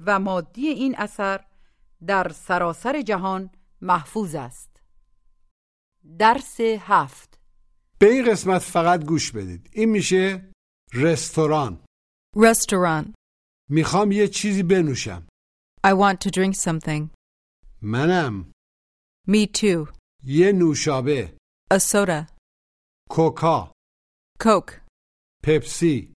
و مادی این اثر در سراسر جهان محفوظ است درس هفت به این قسمت فقط گوش بدید این میشه رستوران Restaurant. می‌خوام یه چیزی بنوشم I want to drink something. منم Me too. یه نوشابه A soda. کوکا Coke. پپسی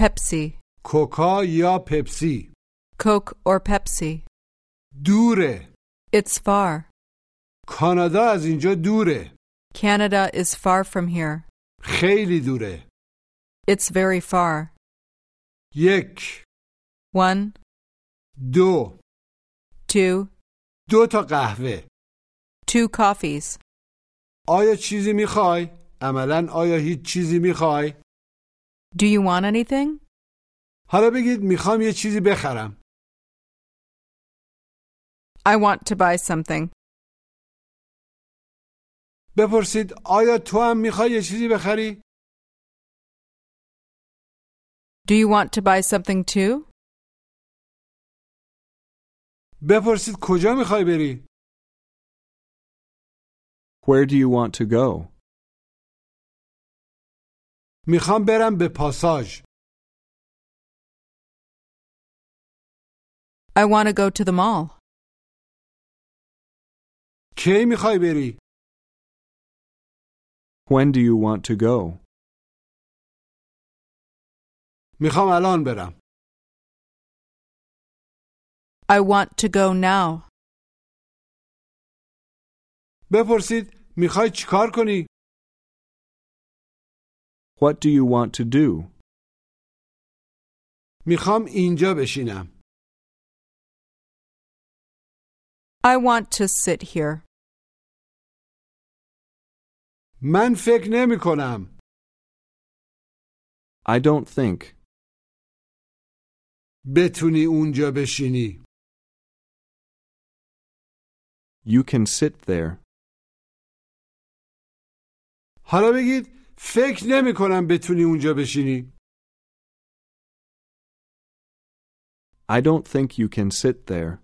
Pepsi. کوکا یا پپسی Coke or Pepsi. دوره It's far. کانادا از اینجا دوره Canada is far from here. خیلی دوره It's very far. یک One, دو two, دو تا قهوه two coffees. آیا چیزی میخوای؟ عملا آیا هیچ چیزی میخوای؟ Do you want anything? حالا بگید میخوام یه چیزی بخرم I want to buy something. بپرسید آیا تو هم میخوای یه چیزی بخری؟ Do you want to buy something too? بپرسید کجا میخوای بری؟ Where do you want to go? میخوام برم به پاساژ I want to go to the mall. کی میخوای بری؟ When do you want to go? میخوام الان برم I want to go now. بپرسید میخوای چیکار کنی؟ What do you want to do? میخوام اینجا بشینم I want to sit here. من فکر نمی کنم I don't think. بتونی اونجا بشینی You can sit there. حالا بگید فکر نمی کنم بتونی اونجا بشینی I don't think you can sit there.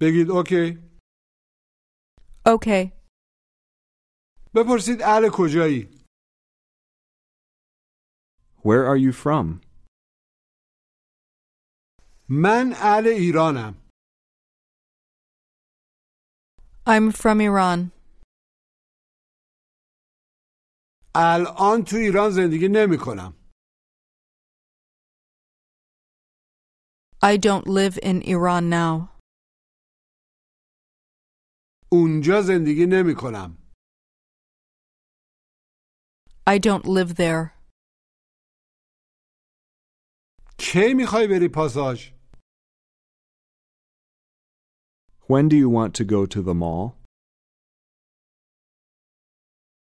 بگید اوکی Okay. بپرسید اهل کجایی Where are you from? من اهل ایرانم I'm from Iran. الان تو ایران زندگی نمی کنم I don't live in Iran now. اونجا زندگی نمی کنم I don't live there. کی میخوای بری پاساژ When do you want to go to the mall?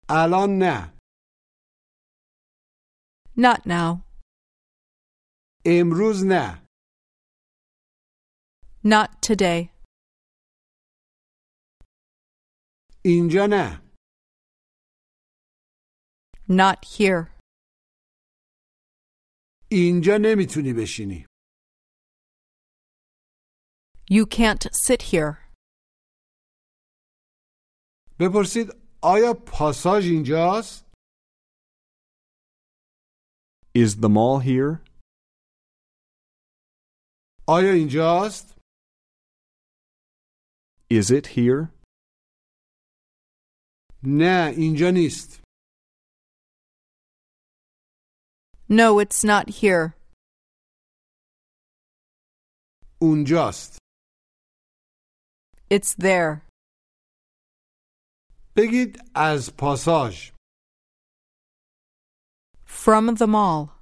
الان نه Not now. امروز نه Not today. اینجا نه Not here. اینجا نمیتونی بشینی You can't sit here. بپرسید آیا پاساژ اینجاست؟ Is the mall here? آیا اینجاست؟ Is it here? نه اینجا نیست No, it's not here. اونجاست It's there. بگید از پاساژ From the mall.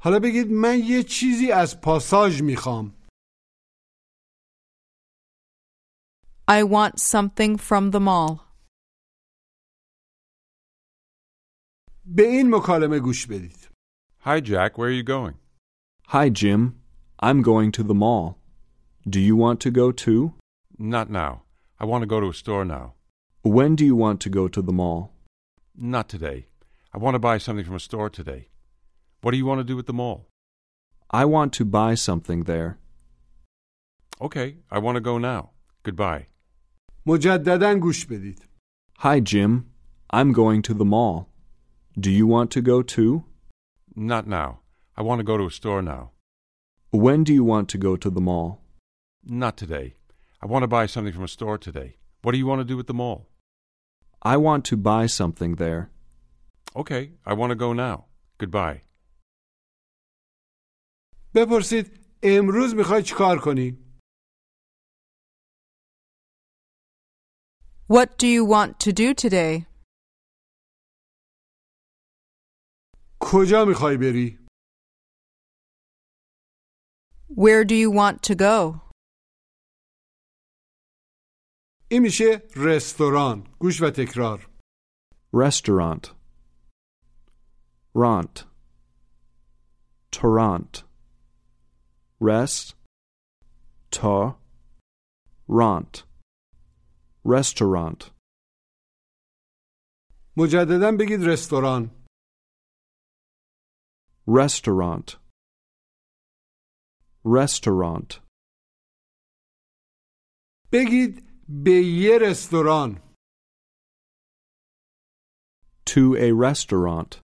حالا بگید من یه چیزی از پاساژ میخوام I want something from the mall. به این مکالمه گوش بدید Hi, Jack. Where are you going? Hi, Jim. I'm going to the mall. Do you want to go too? Not now. I want to go to a store now. When do you want to go to the mall? Not today. I want to buy something from a store today. What do you want to do at the mall? I want to buy something there. Okay, I want to go now. Goodbye. مجددا گوش بدید Hi, Jim. I'm going to the mall. Do you want to go too? Not now. I want to go to a store now. When do you want to go to the mall? Not today. I want to buy something from a store today. What do you want to do at the mall? I want to buy something there. Okay, I want to go now. Goodbye. بپرسید امروز میخوای چیکار کنی What do you want to do today? کجا میخوای بری Where do you want to go? این میشه رستوران گوش و تکرار Restaurant. Ront. Torrent. Rest. Ta. Ront. Restaurant. مجددا بگید رستوران Restaurant. Restaurant. بگید به یه رستوران To a restaurant.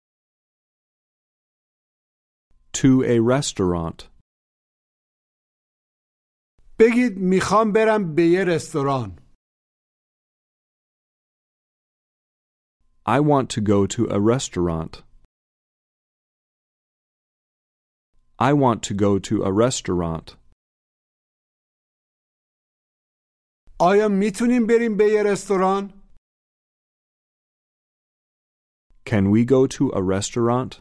To a restaurant. بگید میخوام برم به یه رستوران I want to go to a restaurant. I want to go to a restaurant. آیا میتونیم بریم به یه رستوران Can we go to a restaurant?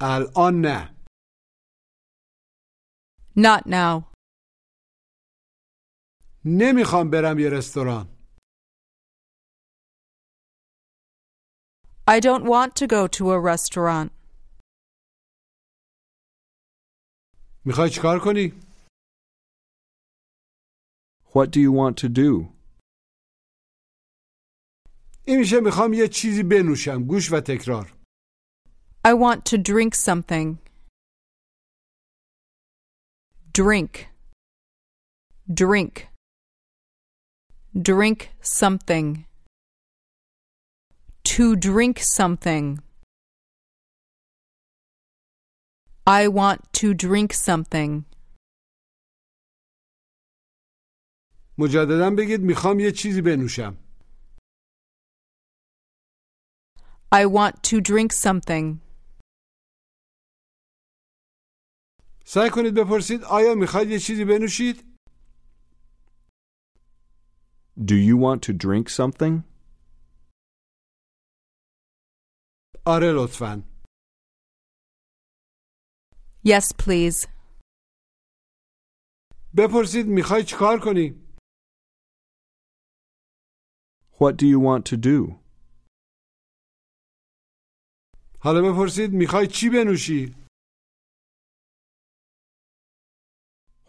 الان نه Not now. نمیخوام برم یه رستوران I don't want to go to a restaurant. میخوای چیکار کنی What do you want to do? این میشه میخوام یه چیزی بنوشم گوش و تکرار I want to drink something. Drink. Drink. Drink something. To drink something. I want to drink something. مجددا بگید میخوام یه چیزی بنوشم I want to drink something. سعی کنید بپرسید آیا میخواید یه چیزی بنوشید Do you want to drink something? آره لطفا Yes, please. بپرسید می‌خوای چیکار کنی What do you want to do? حالا بپرسید می‌خوای چی بنوشی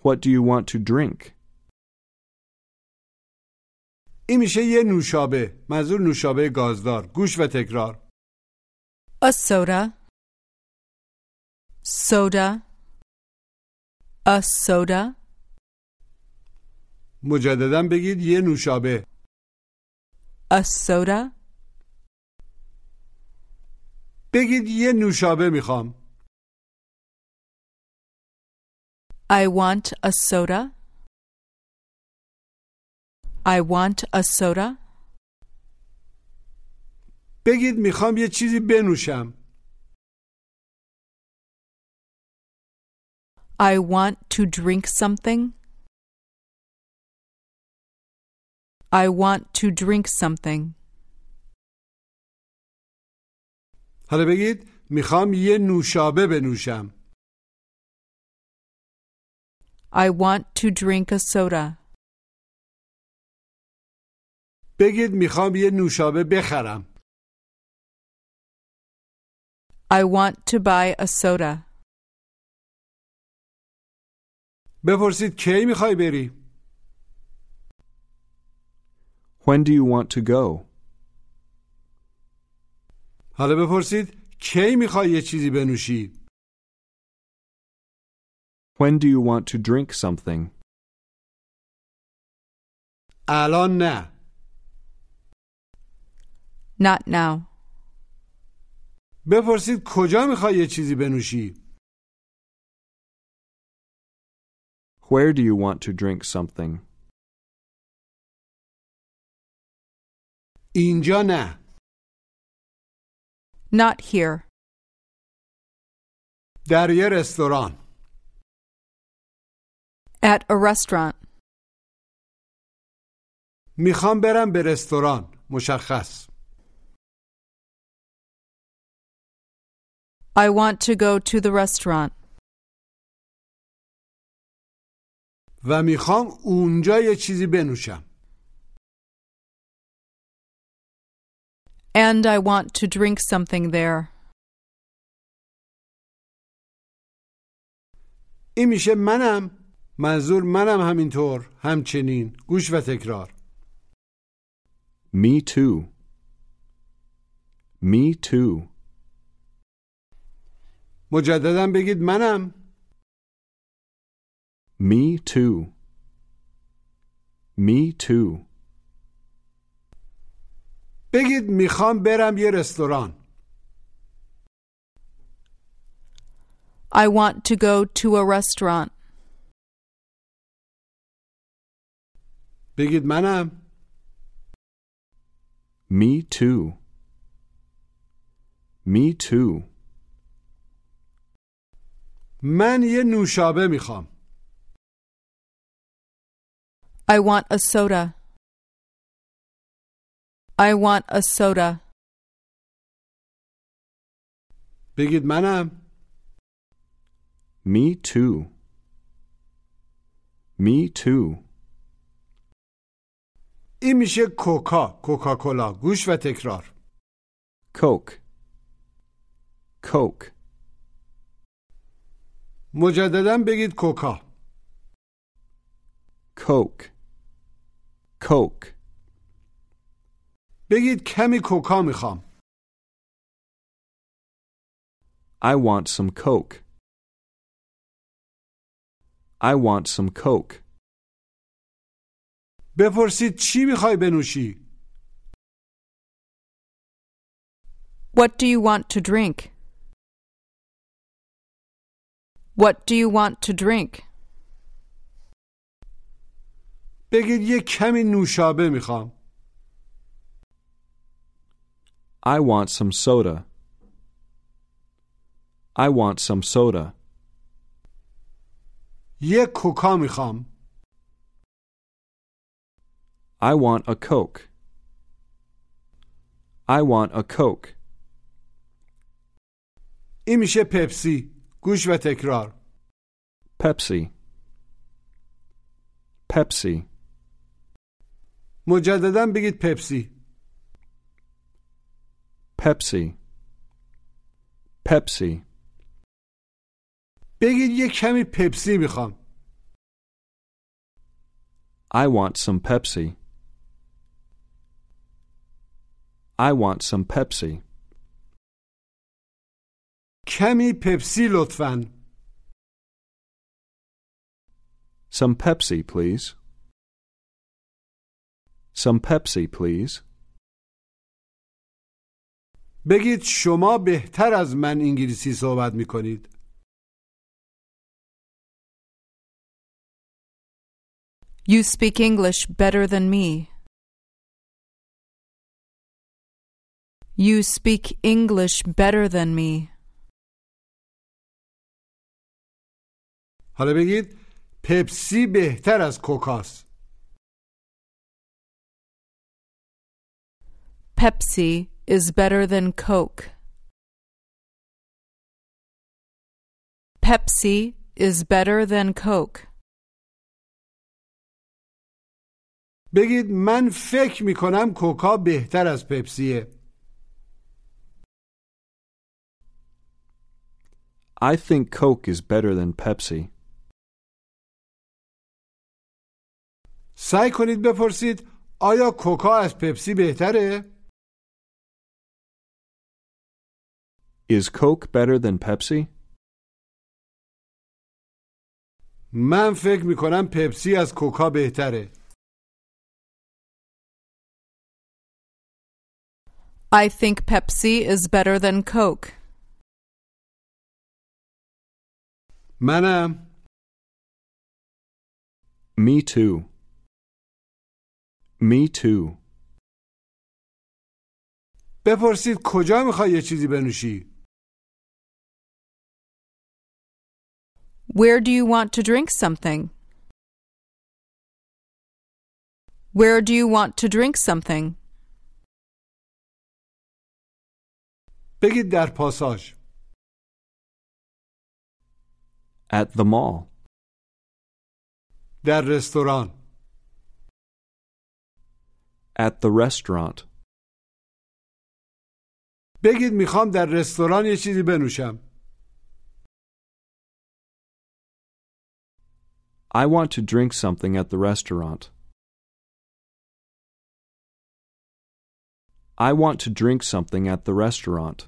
What do you want to drink? این میشه یه نوشابه منظور نوشابه گازدار گوش و تکرار A soda. Soda. A soda. مجددا بگید یه نوشابه A soda? بگید یه نوشابه میخوام I want a soda. I want a soda. بگید میخوام یه چیزی بنوشم I want to drink something. I want to drink something. حالا بگید میخوام یه نوشابه بنوشم I want to drink a soda. بگید میخوام یه نوشابه بخرم I want to buy a soda. بپرسید کی میخوای بری When do you want to go? حالا بپرسید کی میخوای یه چیزی بنوشی When do you want to drink something? الان نه Not now. بپرسید کجا می‌خوای یه چیزی بنوشی Where do you want to drink something? اینجا نه Not here. در یه رستوران At a restaurant. می‌خوام برم به رستوران مشخص I want to go to the restaurant. و میخوام اونجا یه چیزی بنوشم And I want to drink something there. این میشه منم منظور منم همینطور همچنین گوش و تکرار Me too. Me too. مجددا بگید منم Me too. Me too. بگید می‌خوام برم یه رستوران I want to go to a restaurant. بگید منم Me too. Me too. من یه نوشابه می‌خوام I want a soda. I want a soda. بگید منم Me too. Me too. این میشه کوکا کوکاکولا گوش و تکرار Coke. Coke. مجددا بگید کوکا Coke. Coke. بگید کمی کوکا میخوام I want some Coke. I want some Coke. بپرسید چی میخوای بنوشی What do you want to drink? What do you want to drink? بگید یه کمی نوشابه میخوام I want some soda. I want some soda. یه کوکا میخوام I want a Coke. I want a Coke. این میشه پپسی گوش و تکرار. پپسی پپسی مجددا بگید پپسی پپسی پپسی بگید یک کمی پپسی می‌خوام. I want some Pepsi. I want some Pepsi. کمی پپسی لطفا Some Pepsi, please. Some Pepsi, please. بگید شما بهتر از من انگلیسی صحبت می کنید. You speak English better than me. You speak English better than me. حالا بگید پپسی بهتر از کوکاس. پپسی is better than کوک پپسی is better than کوک بگید من فکر می کنم کوکا بهتر از پپسیه. I think Coke is better than Pepsi. سعی کنید بپرسید آیا کوکا از پپسی بهتره؟ Is Coke better than Pepsi? من فکر می کنم پپسی از کوکا بهتره. I think Pepsi is better than Coke. منم Me too. Me too. بپرسید کجا میخوای یه چیزی بنوشی؟ Where do you want to drink something? Where do you want to drink something? بگید در پاساژ. At the mall. در رستوران. At the restaurant. بگید میخوام در رستوران یه چیزی بنوشم. I want to drink something at the restaurant. I want to drink something at the restaurant.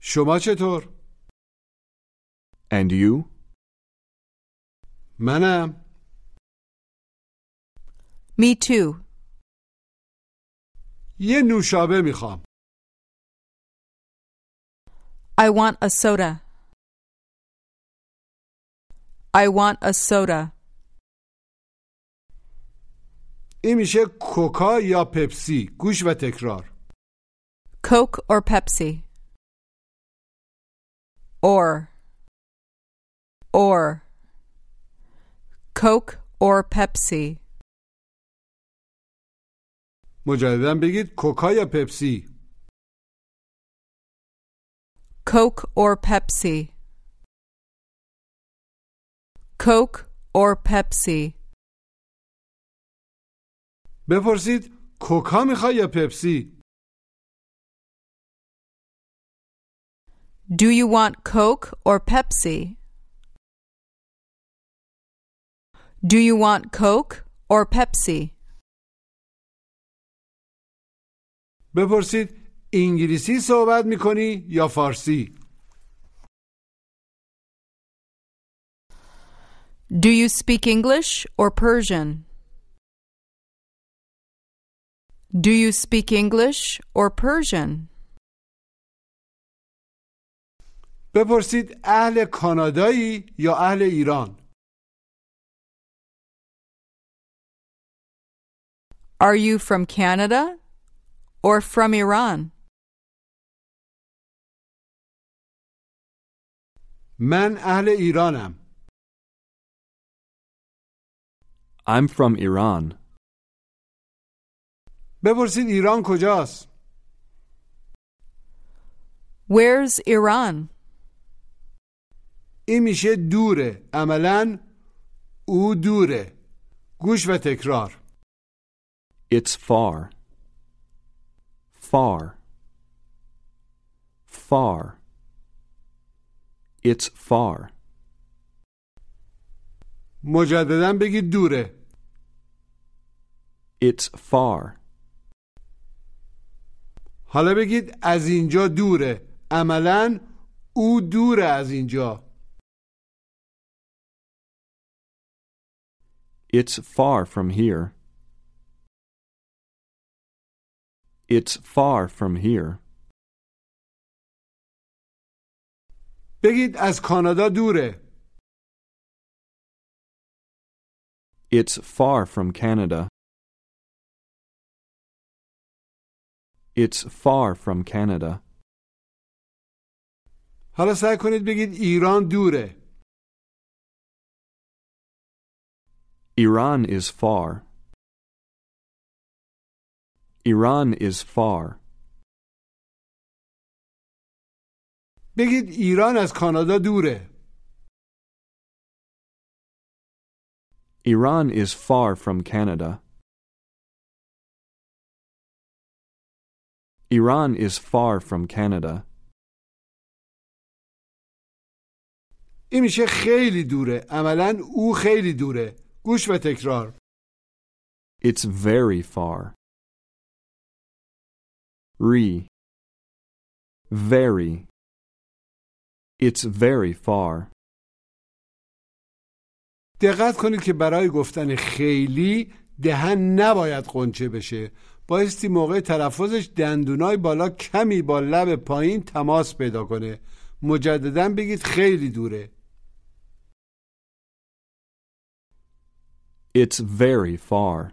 شما چطور؟ And you? منم Me too. یه نوشابه میخوام. I want a soda. I want a soda. این میشه کوکا یا پپسی. گوش و تکرار. Coke or Pepsi? Or. Or. Coke or Pepsi? مجددا بگید کوکا یا پپسی. Coke or Pepsi? Coke or Pepsi? بپرسید کوکا میخوای یا پپسی؟ Do you want Coke or Pepsi? Do you want Coke or Pepsi? بپرسید انگلیسی صحبت می‌کنی یا فارسی؟ Do you speak English or Persian? Do you speak English or Persian? بپرسید اهل کانادایی یا اهل ایران؟ Are you from Canada or from Iran? من اهل ایرانم. I'm from Iran. بپرسید ایران کجاست؟ Where's Iran? این میشه دوره. عملا او دوره. گوش و تکرار. It's far. Far. Far. It's far. مجددا بگید دوره. It's far. حالا بگید از اینجا دوره. عملا او دوره از اینجا. It's far from here. It's far from here. بگید از کانادا دوره It's far from Canada. It's far from Canada. حالا سعی کنید بگید ایران دوره Iran is far. Iran is far. بگید ایران از کانادا دوره Iran is far from Canada. Iran is far from Canada. این میشه خیلی دوره عملا او خیلی دوره گوش و تکرار It's very far. Re. Very. It's very far. دقت کنید که برای گفتن خیلی دهن نباید قنچه بشه بایستی موقع تلفظش دندونای بالا کمی با لب پایین تماس پیدا کنه مجددا بگید خیلی دوره It's very far.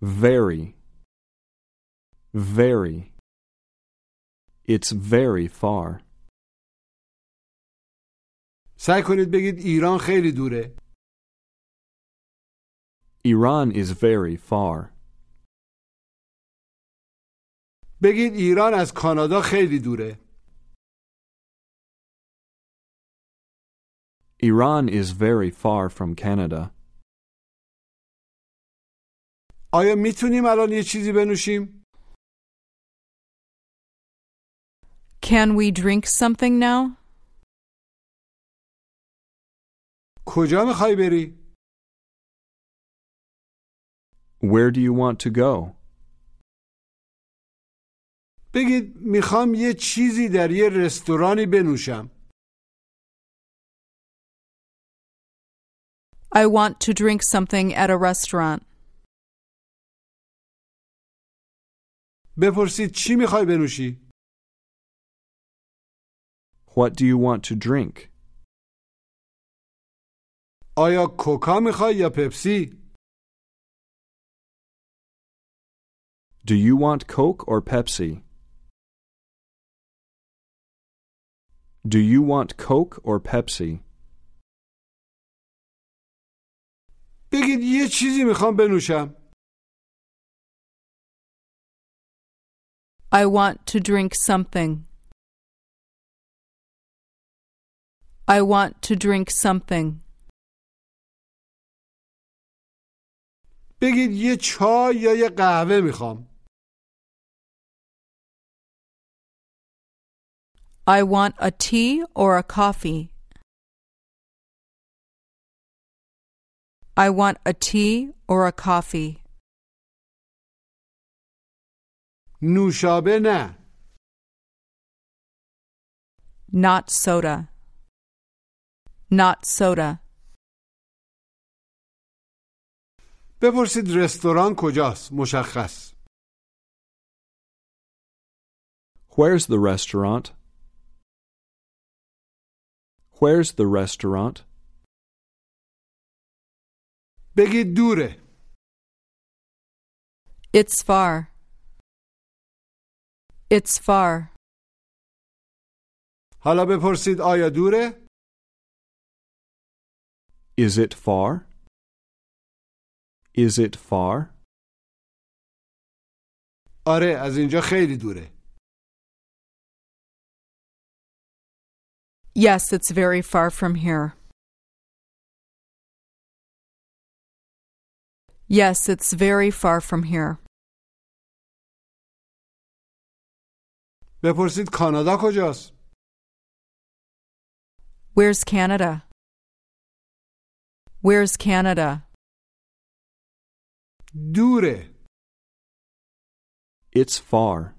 Very. Very. It's very far. سعی کنید بگید ایران خیلی دوره Iran is very far. بگید ایران از کانادا خیلی دوره Iran is very far from Canada. آیا میتونیم الان یه چیزی بنوشیم؟ Can we drink something now? کجا میخوای بری؟ Where do you want to go? بگید میخوام یه چیزی در یه رستورانی بنوشم I want to drink something at a restaurant. بپرسید چی میخوای بنوشی؟ What do you want to drink? آیا کوکا میخوای یا پپسی؟ Do you want Coke or Pepsi? Do you want Coke or Pepsi? بگید یه چیزی میخوام بنوشم I want to drink something. I want to drink something. بگید یه چای یا یه قهوه میخوام I want a tea or a coffee. I want a tea or a coffee. نوشابه نه Not soda. Not soda. بپرسید رستوران کجاست مشخص Where's the restaurant? Where's the restaurant? بگید دوره It's far. It's far. حالا بپرسید آیا دوره Is it far? Is it far? آره از اینجا خیلی دوره Yes, it's very far from here. Yes, it's very far from here. بپرسید کانادا کجاست Where's Canada? Where's Canada? دوره It's far.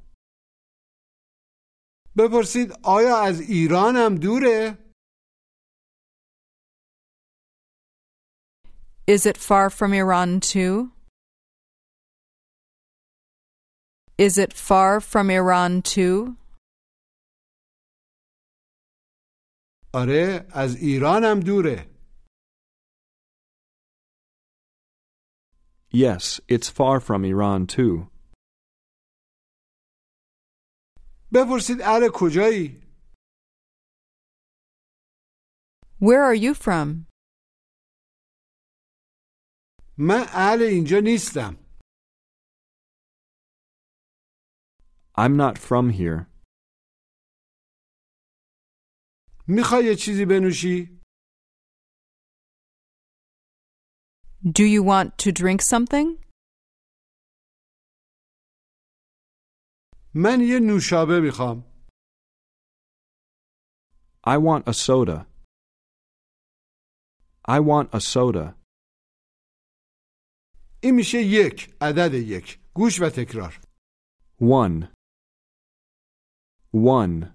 بپرسید آیا از ایران هم دوره Is it far from Iran too? Is it far from Iran too? آره از ایرانم دوره Yes, it's far from Iran too. بپرسید اره کجایی Where are you from? من اهل اینجا نیستم I'm not from here. میخوای یه چیزی بنوشی Do you want to drink something? من یه نوشابه میخوام I want a soda. I want a soda. این میشه یک عدد یک گوش و تکرار One. One.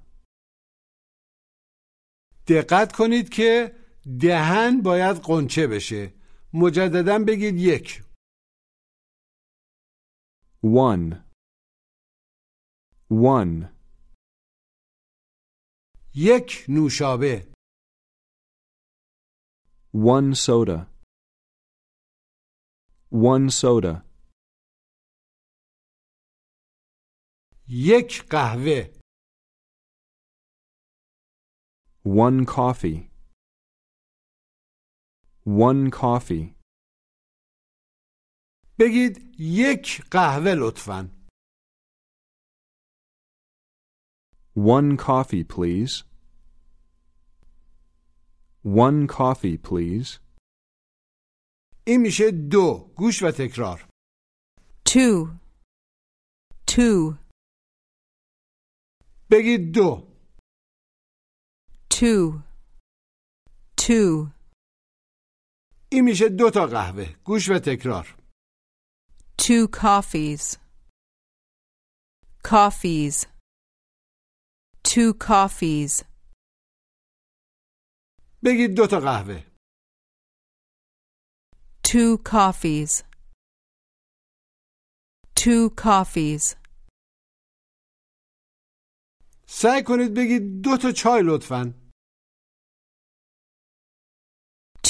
دقت کنید که دهن باید قنچه بشه مجددا بگید یک One. One. یک نوشابه One soda. One soda. یک قهوه One coffee. One coffee. بگید یک قهوه لطفا One coffee, please. One coffee, please. این میشه دو گوش و تکرار Two. Two. بگید دو Two. Two. این میشه دو تا قهوه گوش و تکرار Two coffees. Coffees. Two coffees. بگید دو تا قهوه Two coffees. Two coffees. سعی کنید بگید دو تا چای لطفا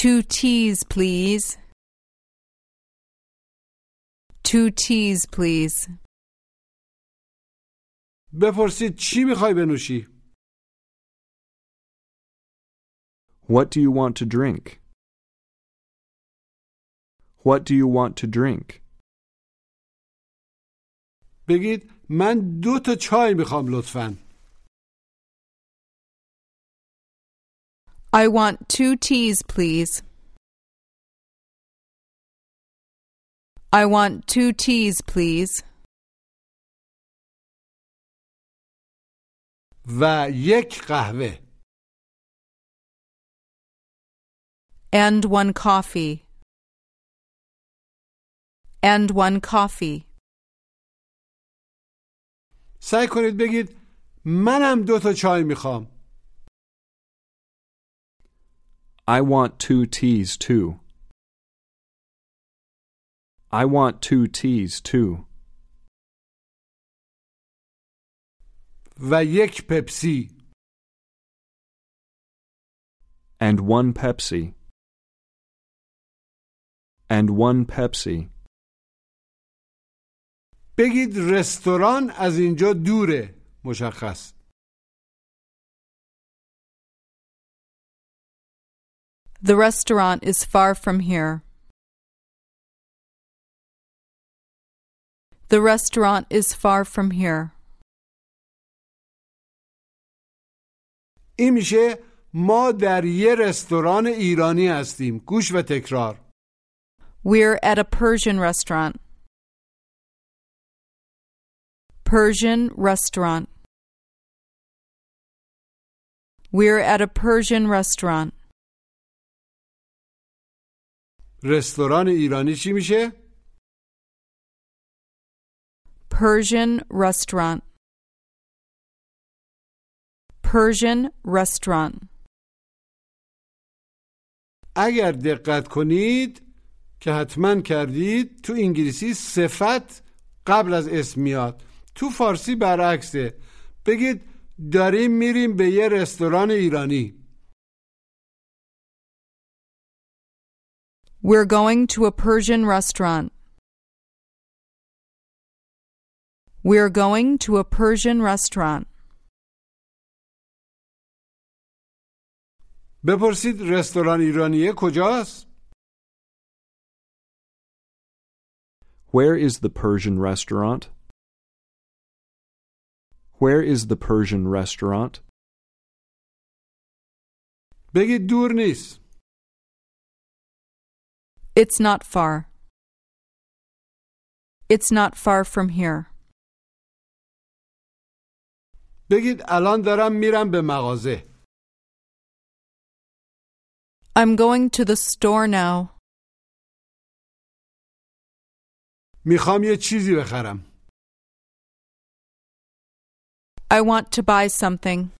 Two teas, please. Two teas, please. بپرسید چی میخوای بنوشی What do you want to drink? What do you want to drink? بگید من دو تا چای میخوام لطفا I want two teas, please. I want two teas, please. و یک قهوه And one coffee. And one coffee. سعی کنید بگید منم دو تا چای میخوام I want two teas too. I want two teas too. و یک پپسی And one Pepsi. And one Pepsi. بگید رستوران از اینجا دوره مشخص The restaurant is far from here. The restaurant is far from here. این میشه ما در یه رستوران ایرانی هستیم گوش و تکرار We're at a Persian restaurant. Persian restaurant. We're at a Persian restaurant. رستوران ایرانی چی میشه؟ Persian restaurant. Persian restaurant. اگر دقت کنید که حتما کردید تو انگلیسی صفت قبل از اسم میاد تو فارسی برعکسه بگید داریم میریم به یه رستوران ایرانی We're going to a Persian restaurant. We're going to a Persian restaurant. بپرسید رستوران ایرانیه کجاست؟ Where is the Persian restaurant? Where is the Persian restaurant? بگید دور نیست It's not far. It's not far from here. بگید الان دارم میرم به مغازه I'm going to the store now. میخوام یه چیزی بخرم I want to buy something.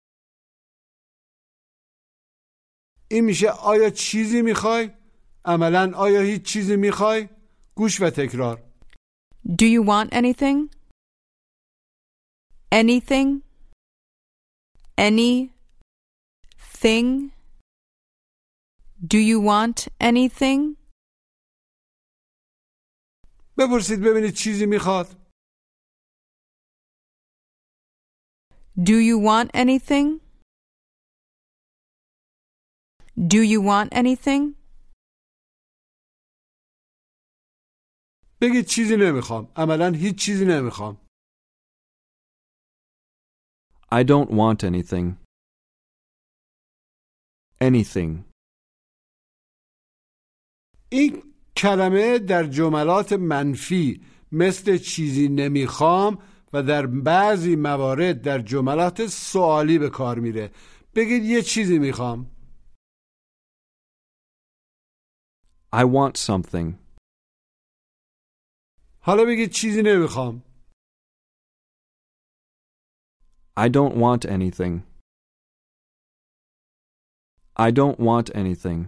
این میشه آیا چیزی میخوای؟ عملا آیا هیچ چیزی میخوای؟ گوش و تکرار Do you want anything? Anything? Any thing? Do you want anything? بپرسید ببینید چیزی میخواد Do you want anything? Do you want anything? بگید چیزی نمی‌خوام عملا هیچ چیزی نمی‌خوام I don't want anything. Anything. این کلمه در جملات منفی مثل چیزی نمی‌خوام و در بعضی موارد در جملات سوالی به کار میره بگید یه چیزی می‌خوام I want something. حالا بگید چیزی نمیخوام I don't want anything. I don't want anything.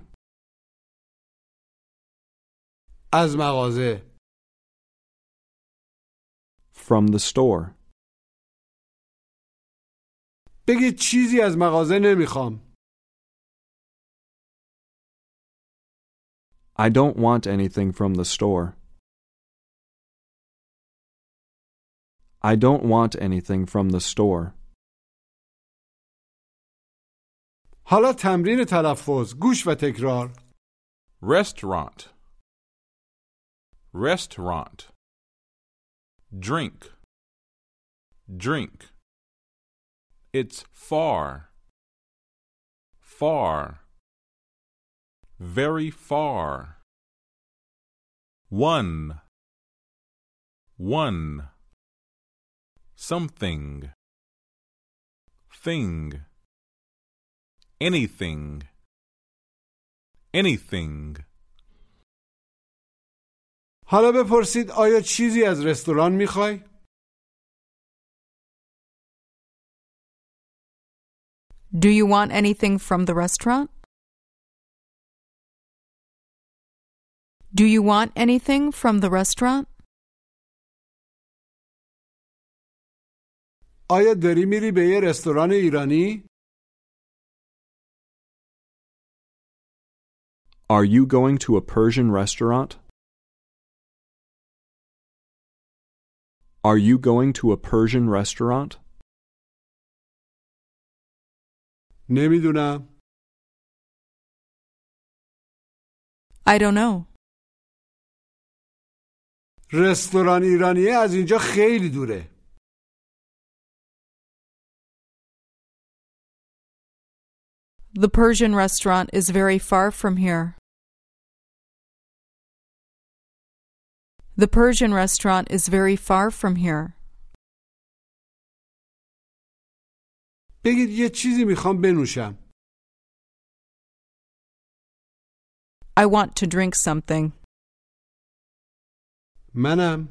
از مغازه From the store. بگید چیزی از مغازه نمیخوام I don't want anything from the store. I don't want anything from the store. حالا تمرین تلفظ گوش و تکرار Restaurant. Restaurant. Drink. Drink. It's far. Far. Very far. One. One. Something. Thing. Anything. Anything. حالا بپرسید آیا چیزی از رستوران میخوای؟ Do you want anything from the restaurant? Do you want anything from the restaurant? آیا داری میری به یه رستوران ایرانی؟ Are you going to a Persian restaurant? Are you going to a Persian restaurant? نمی‌دونم I don't know. رستوران ایرانی از اینجا خیلی دوره The Persian restaurant is very far from here. The Persian restaurant is very far from here. بگید یه چیزی میخوام بنوشم I want to drink something. منم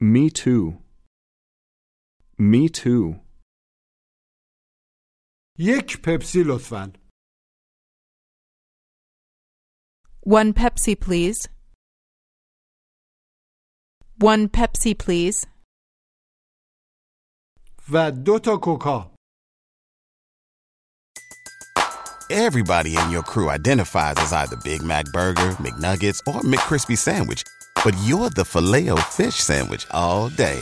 Me too. Me too. یک پپسی لطفاً. One Pepsi, please. One Pepsi, please. و دو تا کوکا. Everybody in your crew identifies as either Big Mac burger, McNuggets, or McCrispy sandwich, but you're the Filet-O-Fish sandwich all day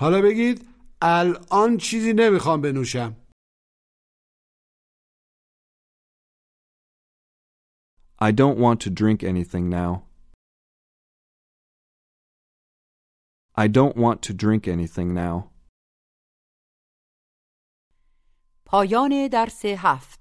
حالا بگید الان چیزی نمی‌خوام بنوشم I don't want to drink anything now. I don't want to drink anything now. پایان درس هفت